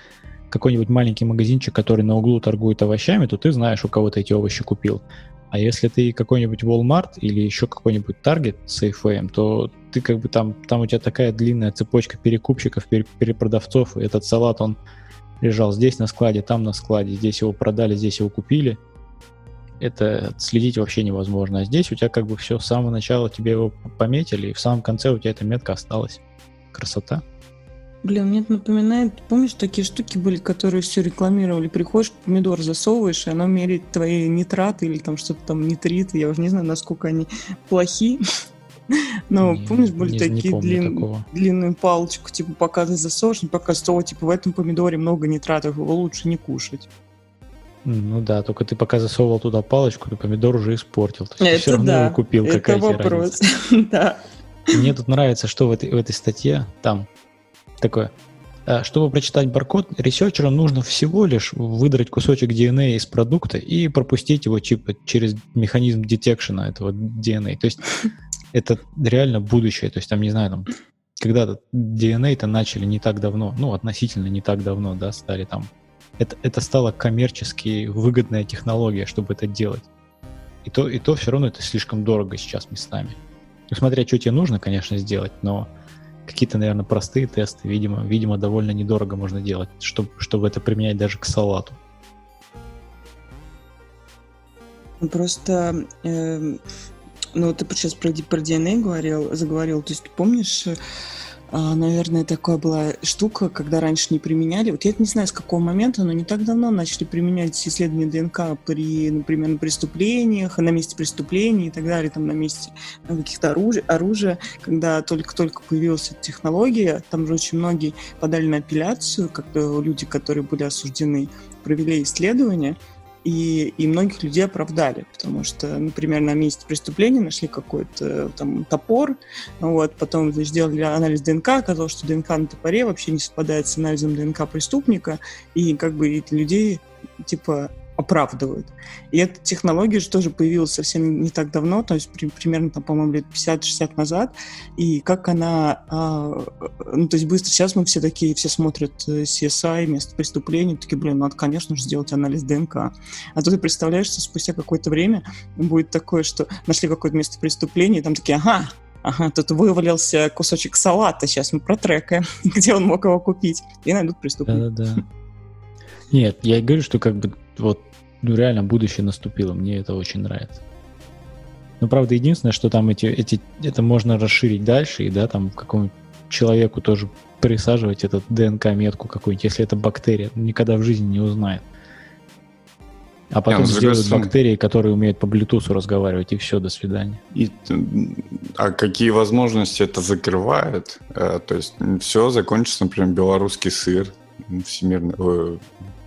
какой-нибудь маленький магазинчик, который на углу торгует овощами, то ты знаешь, у кого ты эти овощи купил. А если ты какой-нибудь Walmart или еще какой-нибудь Target с AFM, то ты как бы там, там у тебя такая длинная цепочка перекупщиков, пере- перепродавцов, и этот салат, он лежал здесь на складе, там на складе, здесь его продали, здесь его купили. Это следить вообще невозможно. А здесь у тебя как бы все с самого начала тебе его пометили, и в самом конце у тебя эта метка осталась. Красота. Блин, мне это напоминает, помнишь, такие штуки были, которые все рекламировали. Приходишь, помидор засовываешь, и оно меряет твои нитраты или там что-то там нитриты. Я уже не знаю, насколько они плохи. Но Не- помнишь, были не- не такие помню длин- такого. длинную палочку, типа засовываешь, не показывает, что типа в этом помидоре много нитратов, его лучше не кушать. Ну да, только ты пока засовывал туда палочку, ты помидор уже испортил. То есть ты Это все равно да, его купил. Это Какая вопрос. *laughs* Да. Мне тут нравится, что в этой, в этой статье там такое. а, Чтобы прочитать баркод, ресерчерам нужно всего лишь выдрать кусочек DNA из продукта и пропустить его типа через механизм детекшена этого DNA. То есть это реально будущее. То есть там, не знаю, там когда-то DNA-то начали не так давно, ну, относительно не так давно, да, стали там. Это, это стало коммерчески выгодная технология, чтобы это делать. И то, и то все равно это слишком дорого сейчас местами. Ну, смотря, что тебе нужно, конечно, сделать, но какие-то, наверное, простые тесты, видимо, видимо, довольно недорого можно делать, чтобы, чтобы это применять даже к салату. Просто, эм, ну, ты сейчас про, про DNA говорил, заговорил, то есть помнишь, э, наверное, такая была штука, когда раньше не применяли, вот я не знаю, с какого момента, но не так давно начали применять исследования ДНК при, например, на преступлениях, на месте преступлений и так далее, там на месте каких-то оружия, оружия, когда только-только появилась эта технология, там же очень многие подали на апелляцию, как люди, которые были осуждены, провели исследования, и, и многих людей оправдали, потому что, например, на месте преступления нашли какой-то там топор, вот, потом значит, сделали анализ ДНК, оказалось, что ДНК на топоре вообще не совпадает с анализом ДНК преступника, и как бы людей, типа, оправдывают. И эта технология же тоже появилась совсем не так давно, то есть при- примерно, там, по-моему, лет 50-60 назад, и как она, а, ну, то есть быстро, сейчас мы все такие, все смотрят э, CSI, место преступления, такие, блин, надо, конечно же, сделать анализ ДНК. А то ты представляешь, что спустя какое-то время будет такое, что нашли какое-то место преступления, и там такие, ага, ага, тут вывалился кусочек салата, сейчас мы протрекаем, *laughs* где он мог его купить, и найдут преступника. Да-да-да. Нет, я говорю, что как бы вот ну, реально будущее наступило. Мне это очень нравится. Но правда, единственное, что там эти, эти, это можно расширить дальше, и да, там какому-нибудь человеку тоже присаживать этот ДНК-метку какую-нибудь, если это бактерия, никогда в жизни не узнает. А потом не, ну, сделают стороны... бактерии, которые умеют по Bluetooth разговаривать, и все, до свидания. И, а какие возможности это закрывает? Э, то есть все закончится, например, белорусский сыр, всемирно, э,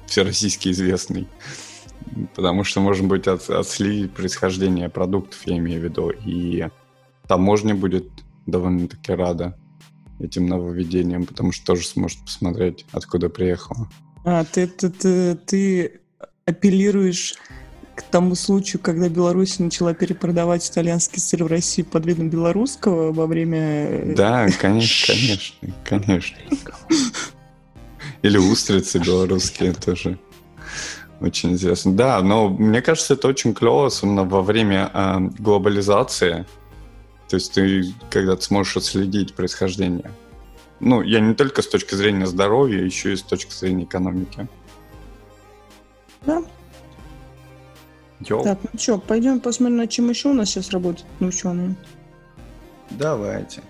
всероссийский известный. Потому что можно будет от, отследить происхождение продуктов, я имею в виду. И таможня будет довольно-таки рада этим нововведениям, потому что тоже сможет посмотреть, откуда приехала. А, ты, ты, ты, ты апеллируешь к тому случаю, когда Беларусь начала перепродавать итальянский сыр в России под видом белорусского во время... Э, да, конечно, *laughs* конечно, конечно. Или устрицы белорусские тоже. Очень интересно. Да, но мне кажется, это очень клево, особенно во время э, глобализации. То есть ты, когда ты сможешь отследить происхождение. Ну, я не только с точки зрения здоровья, еще и с точки зрения экономики. Да. Йоу. Так, ну что, пойдем посмотрим, над чем еще у нас сейчас работают ученые. Давайте.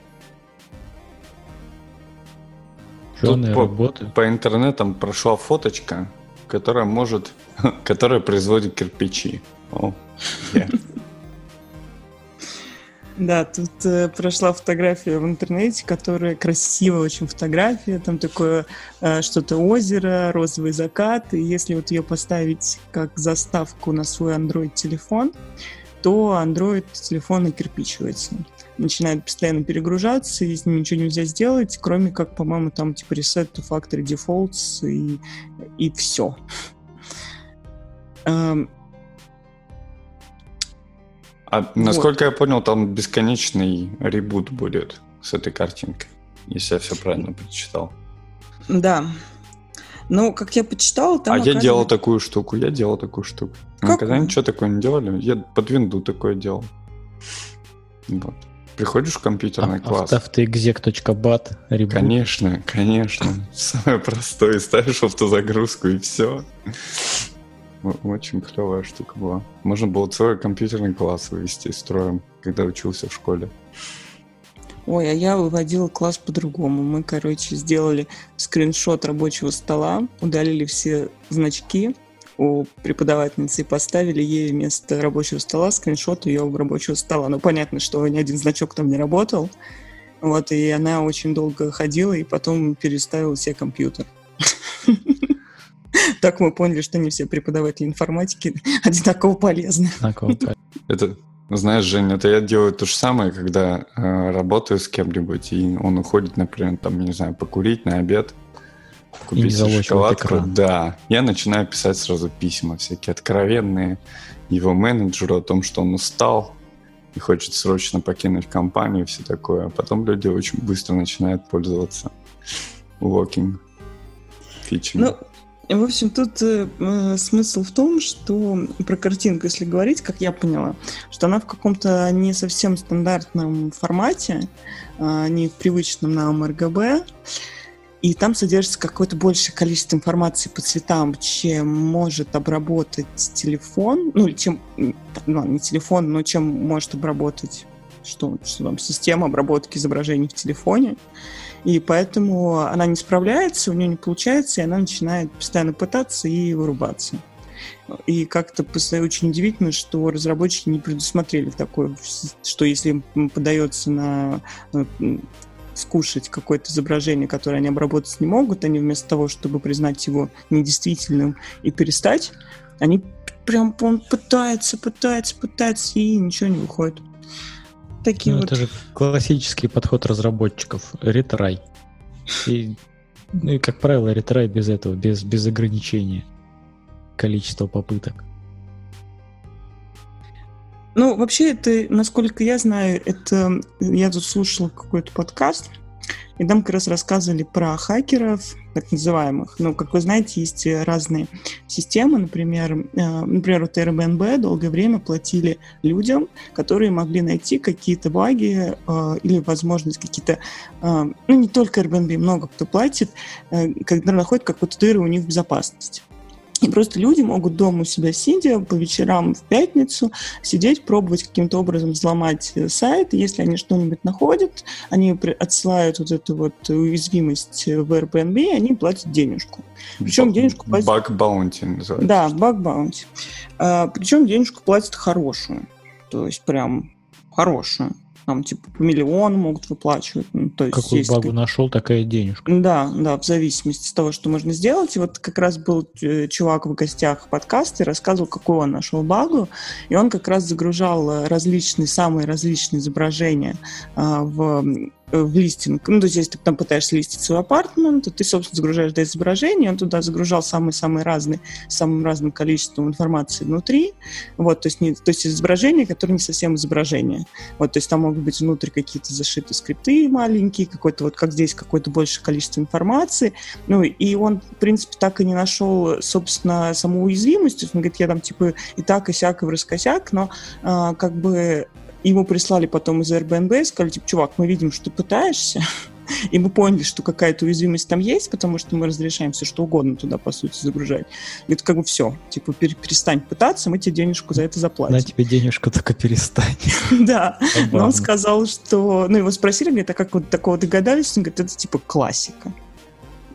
Ученые Тут работы. По, по интернетам прошла фоточка, которая может, *laughs* которая производит кирпичи. Yeah. *laughs* Да, тут э, прошла фотография в интернете, которая красивая очень фотография. Там такое э, что-то озеро, розовый закат. И если вот ее поставить как заставку на свой Android-телефон, то Android телефон Начинает постоянно перегружаться, и с ним ничего нельзя сделать, кроме как, по-моему, там типа reset to factory defaults и, и все. Эм, а насколько вот. я понял, там бесконечный ребут будет с этой картинкой, если я все правильно прочитал. Да. Ну, как я почитал, там... А оказывается... я делал такую штуку, я делал такую штуку. Как? Мы когда ничего такое не делали, я под винду такое делал. Вот. Приходишь в компьютерный а, класс. Автоexec.bat ребут. Конечно, конечно. Самое простое. Ставишь автозагрузку и все. Очень клевая штука была. Можно было целый компьютерный класс вывести строем, когда учился в школе. Ой, а я выводила класс по-другому. Мы, короче, сделали скриншот рабочего стола, удалили все значки у преподавательницы и поставили ей вместо рабочего стола скриншот ее рабочего стола. Ну, понятно, что ни один значок там не работал. Вот, и она очень долго ходила и потом переставила себе компьютер. *laughs* Так мы поняли, что не все преподаватели информатики *laughs* одинаково полезны. Это, знаешь, Женя, это я делаю то же самое, когда э, работаю с кем-нибудь, и он уходит, например, там, не знаю, покурить на обед, купить шоколадку. Да, я начинаю писать сразу письма всякие откровенные его менеджеру о том, что он устал и хочет срочно покинуть компанию и все такое. А потом люди очень быстро начинают пользоваться walking фичами. Ну, в общем, тут э, э, смысл в том, что про картинку, если говорить, как я поняла, что она в каком-то не совсем стандартном формате, э, не в привычном нам RGB, и там содержится какое-то большее количество информации по цветам, чем может обработать телефон, ну, чем, ну, не телефон, но чем может обработать что, что там, система обработки изображений в телефоне. И поэтому она не справляется, у нее не получается, и она начинает постоянно пытаться и вырубаться. И как-то очень удивительно, что разработчики не предусмотрели такое, что если им подается на э, скушать какое-то изображение, которое они обработать не могут, они вместо того, чтобы признать его недействительным и перестать, они прям он пытается, пытается, пытается, и ничего не выходит. Такие ну, вот. Это же классический подход разработчиков. Ретрай. И, ну и, как правило, ретрай без этого, без, без ограничения количества попыток. Ну, вообще, это, насколько я знаю, это я тут слушала какой-то подкаст, и там как раз рассказывали про хакеров, так называемых. Ну, как вы знаете, есть разные системы. Например, э, например, вот Airbnb долгое время платили людям, которые могли найти какие-то баги э, или, возможность какие-то... Э, ну, не только Airbnb, много кто платит, э, когда находит какую-то дыру у них в безопасности. И просто люди могут дома у себя сидя по вечерам в пятницу сидеть, пробовать каким-то образом взломать э, сайт. Если они что-нибудь находят, они отсылают вот эту вот уязвимость в Airbnb, и они платят денежку. Причем денежку платят... Баг баунти называется. Да, баг баунти. А, причем денежку платят хорошую. То есть прям хорошую там типа по миллиону могут выплачивать. Ну, то есть Какую есть... бабу нашел, такая денежка. Да, да, в зависимости от того, что можно сделать. И вот как раз был э, чувак в гостях в подкасте, рассказывал, какую он нашел багу, и он как раз загружал э, различные, самые различные изображения а, в в листинг. Ну, то есть, если ты там пытаешься листить свой апартмент, то ты, собственно, загружаешь до изображения, он туда загружал самые-самые разные, самым разным количеством информации внутри. Вот, то есть, не, то есть изображение, которое не совсем изображение. Вот, то есть там могут быть внутри какие-то зашиты скрипты маленькие, какой-то вот, как здесь, какое-то большее количество информации. Ну, и он, в принципе, так и не нашел, собственно, саму уязвимость. То есть он говорит, я там, типа, и так, и сяк, и в раскосяк, но а, как бы Ему прислали потом из Airbnb и сказали, типа, чувак, мы видим, что ты пытаешься, *laughs* и мы поняли, что какая-то уязвимость там есть, потому что мы разрешаем все что угодно туда, по сути, загружать. И это как бы все. Типа, перестань пытаться, мы тебе денежку за это заплатим. На тебе денежку, только перестань. *laughs* Да. Но он сказал, что... Ну, его спросили, говорит, а как вот такого догадались? Он говорит, это типа классика.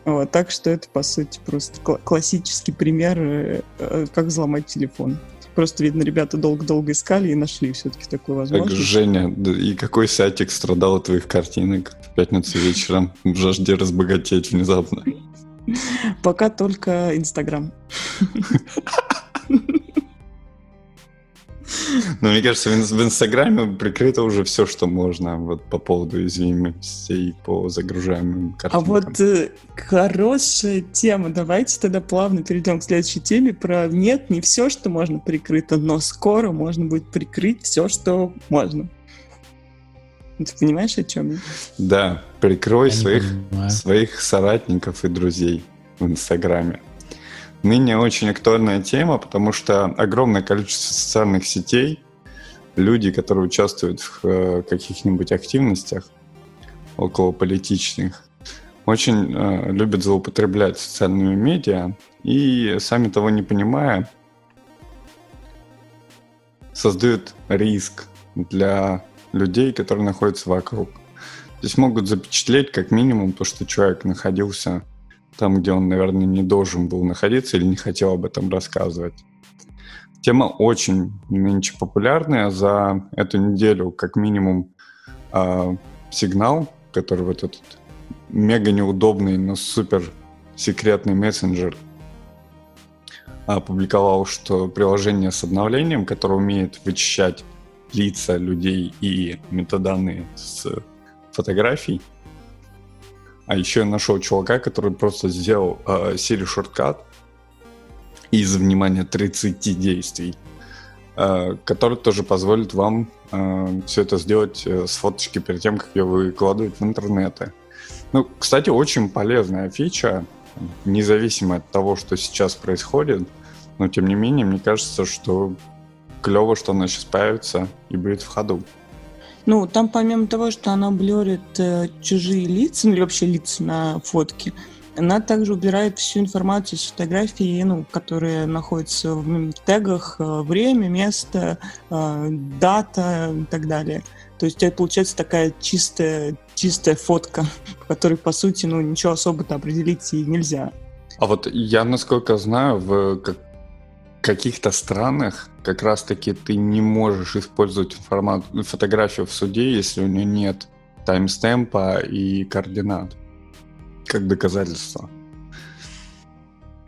Вот, так что это, по сути, просто классический пример, э, э, как взломать телефон. Просто, видно, ребята долго-долго искали и нашли все-таки такую возможность. Так, Женя, и какой сайтик страдал от твоих картинок в пятницу вечером в жажде разбогатеть внезапно? Пока только Инстаграм. *laughs* Ну, мне кажется, в Инстаграме прикрыто уже все, что можно вот по поводу уязвимостей по загружаемым картинкам. А вот э, хорошая тема. Давайте тогда плавно перейдем к следующей теме про нет, не все, что можно прикрыто, но скоро можно будет прикрыть все, что можно. Ты понимаешь, о чем я? Да, прикрой своих, своих соратников и друзей в Инстаграме ныне очень актуальная тема, потому что огромное количество социальных сетей, люди, которые участвуют в э, каких-нибудь активностях около политичных, очень э, любят злоупотреблять социальными медиа и, сами того не понимая, создают риск для людей, которые находятся вокруг. Здесь могут запечатлеть как минимум то, что человек находился там, где он, наверное, не должен был находиться или не хотел об этом рассказывать. Тема очень нынче популярная. За эту неделю, как минимум, э, сигнал, который вот этот мега неудобный, но супер секретный мессенджер опубликовал, что приложение с обновлением, которое умеет вычищать лица людей и метаданные с фотографий, а еще я нашел чувака, который просто сделал э, Siri шорткат из, внимания, 30 действий, э, который тоже позволит вам э, все это сделать э, с фоточки перед тем, как ее выкладывать в интернет. Ну, кстати, очень полезная фича, независимо от того, что сейчас происходит, но тем не менее, мне кажется, что клево, что она сейчас появится и будет в ходу. Ну, там помимо того, что она блерит э, чужие лица, ну или вообще лица на фотке, она также убирает всю информацию с фотографии, ну, которые находятся в тегах, э, время, место, э, дата и так далее. То есть это получается такая чистая, чистая фотка, в *laughs* которой, по сути, ну, ничего особо-то определить и нельзя. А вот я, насколько знаю, в как каких-то странах как раз-таки ты не можешь использовать информацию, ну, фотографию в суде, если у нее нет таймстемпа и координат как доказательство.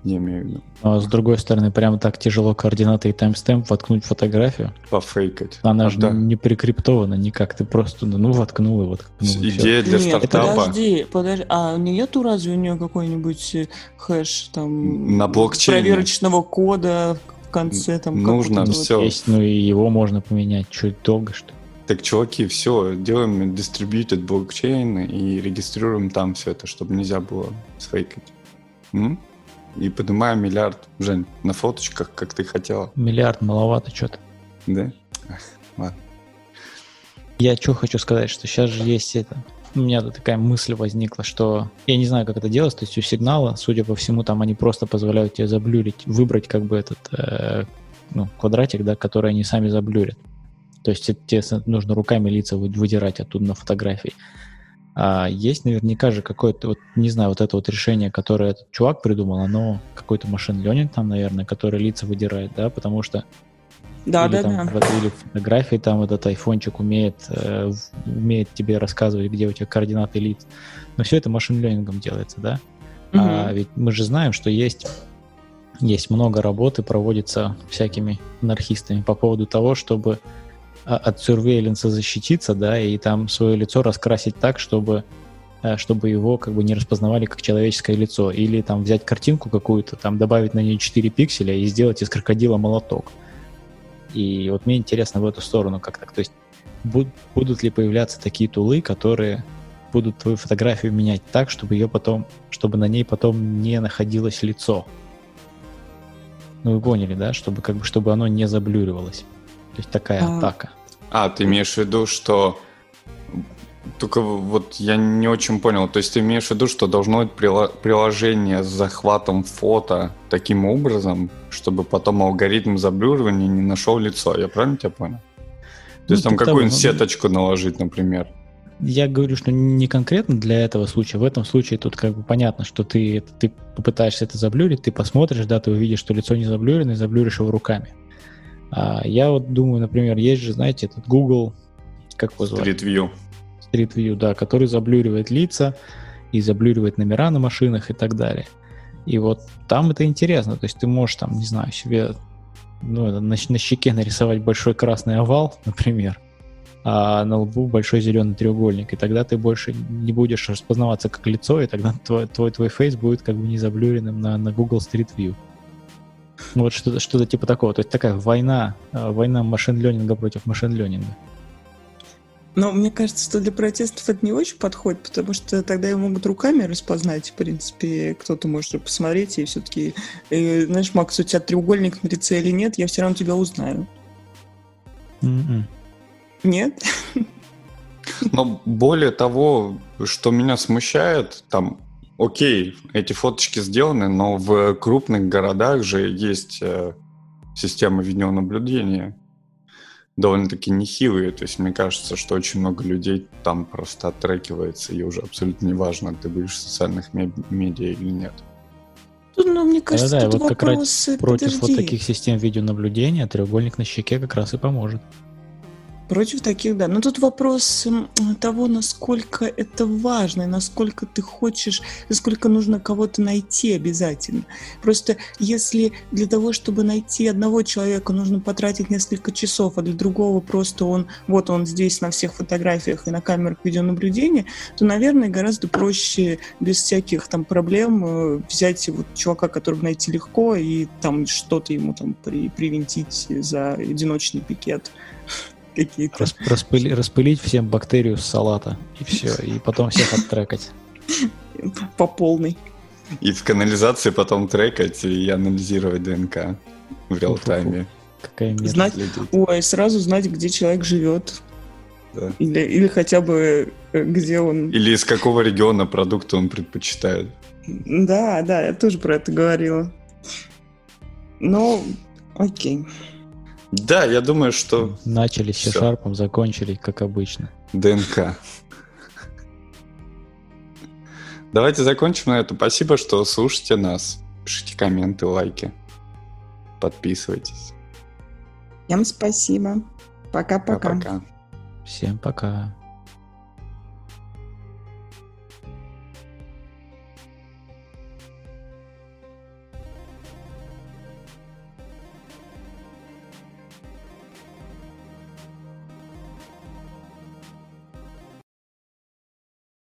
Я имею в виду. А с другой стороны, прямо так тяжело координаты и таймстемп воткнуть фотографию. Пофейкать. Она а, же да. не прикриптована никак. Ты просто, ну, воткнул и воткнул. Идея для Нет, стартапа. подожди, подожди. А нету разве у нее какой-нибудь э, хэш там... На блокчейне. Проверочного кода конце там... Нужно все. Вот. Есть, ну и его можно поменять. Чуть долго, что Так, чуваки, все, делаем distributed блокчейн и регистрируем там все это, чтобы нельзя было сфейкать. М? и поднимаем миллиард, Жень, на фоточках, как ты хотела. Миллиард маловато что-то. Да? Ах, ладно. Я что хочу сказать, что сейчас же есть это у меня такая мысль возникла, что я не знаю, как это делать, то есть у сигнала, судя по всему, там они просто позволяют тебе заблюрить, выбрать как бы этот э, ну, квадратик, да, который они сами заблюрят. То есть тебе нужно руками лица выдирать оттуда на фотографии. А есть наверняка же какое-то, вот, не знаю, вот это вот решение, которое этот чувак придумал, оно какой-то машин ленинг там, наверное, который лица выдирает, да, потому что да, или, да, там, да. Вот, или фотографии там этот айфончик умеет, э, умеет тебе рассказывать, где у тебя координаты лиц. Но все это машин ленингом делается, да? Угу. А ведь мы же знаем, что есть, есть много работы, проводится всякими анархистами по поводу того, чтобы а, от surveillance защититься, да, и там свое лицо раскрасить так, чтобы э, чтобы его как бы не распознавали как человеческое лицо. Или там взять картинку какую-то, там добавить на нее 4 пикселя и сделать из крокодила молоток. И вот мне интересно в эту сторону как так. То есть будут ли появляться такие тулы, которые будут твою фотографию менять так, чтобы ее потом, чтобы на ней потом не находилось лицо. Ну вы поняли, да? Чтобы как бы чтобы оно не заблюривалось. То есть такая а... атака. А, ты имеешь в виду, что только вот я не очень понял. То есть ты имеешь в виду, что должно быть приложение с захватом фото таким образом, чтобы потом алгоритм заблюривания не нашел лицо. Я правильно тебя понял? То есть ну, там какую-нибудь ну, сеточку наложить, например. Я говорю, что не конкретно для этого случая. В этом случае тут как бы понятно, что ты, ты попытаешься это заблюрить, ты посмотришь, да, ты увидишь, что лицо не заблюрено, и заблюришь его руками. А я вот думаю, например, есть же, знаете, этот Google, как его звать? Street View. Street View, да, который заблюривает лица и заблюривает номера на машинах и так далее. И вот там это интересно, то есть ты можешь там, не знаю, себе ну, на, на щеке нарисовать большой красный овал, *laughs* например, а на лбу большой зеленый треугольник, и тогда ты больше не будешь распознаваться как лицо, и тогда твой, твой, твой фейс будет как бы не заблюренным на, на Google Street View. Вот что-то что типа такого. То есть такая война, а, война машин-ленинга против машин-ленинга. Но мне кажется, что для протестов это не очень подходит, потому что тогда его могут руками распознать. В принципе, кто-то может посмотреть, и все-таки, э, знаешь, Макс, у тебя треугольник на лице или нет, я все равно тебя узнаю. Mm-mm. М-м. Нет? Но более того, что меня смущает, там, окей, эти фоточки сделаны, но в крупных городах же есть э, система видеонаблюдения довольно-таки нехилые. То есть мне кажется, что очень много людей там просто оттрекивается, и уже абсолютно неважно, ты будешь в социальных медиа или нет. Ну, мне кажется, да, да, вот как раз против вот таких систем видеонаблюдения треугольник на щеке как раз и поможет. Против таких, да. Но тут вопрос того, насколько это важно, насколько ты хочешь, насколько нужно кого-то найти обязательно. Просто если для того, чтобы найти одного человека, нужно потратить несколько часов, а для другого просто он, вот он здесь на всех фотографиях и на камерах видеонаблюдения, то, наверное, гораздо проще без всяких там проблем э, взять вот чувака, которого найти легко, и там что-то ему там при, привинтить за одиночный пикет какие-то. Рас, распыли, распылить всем бактерию с салата, и все, и потом всех оттрекать. По полной. И в канализации потом трекать и анализировать ДНК в реал-тайме. Какая знать, Ой, сразу знать, где человек живет. Да. Или, или хотя бы э, где он... Или из какого региона продукта он предпочитает. Да, да, я тоже про это говорила. Но, окей. Да, я думаю, что... Начали с C-Sharp, закончили, как обычно. ДНК. Давайте закончим на этом. Спасибо, что слушаете нас. Пишите комменты, лайки. Подписывайтесь. Всем спасибо. Пока-пока. Всем пока.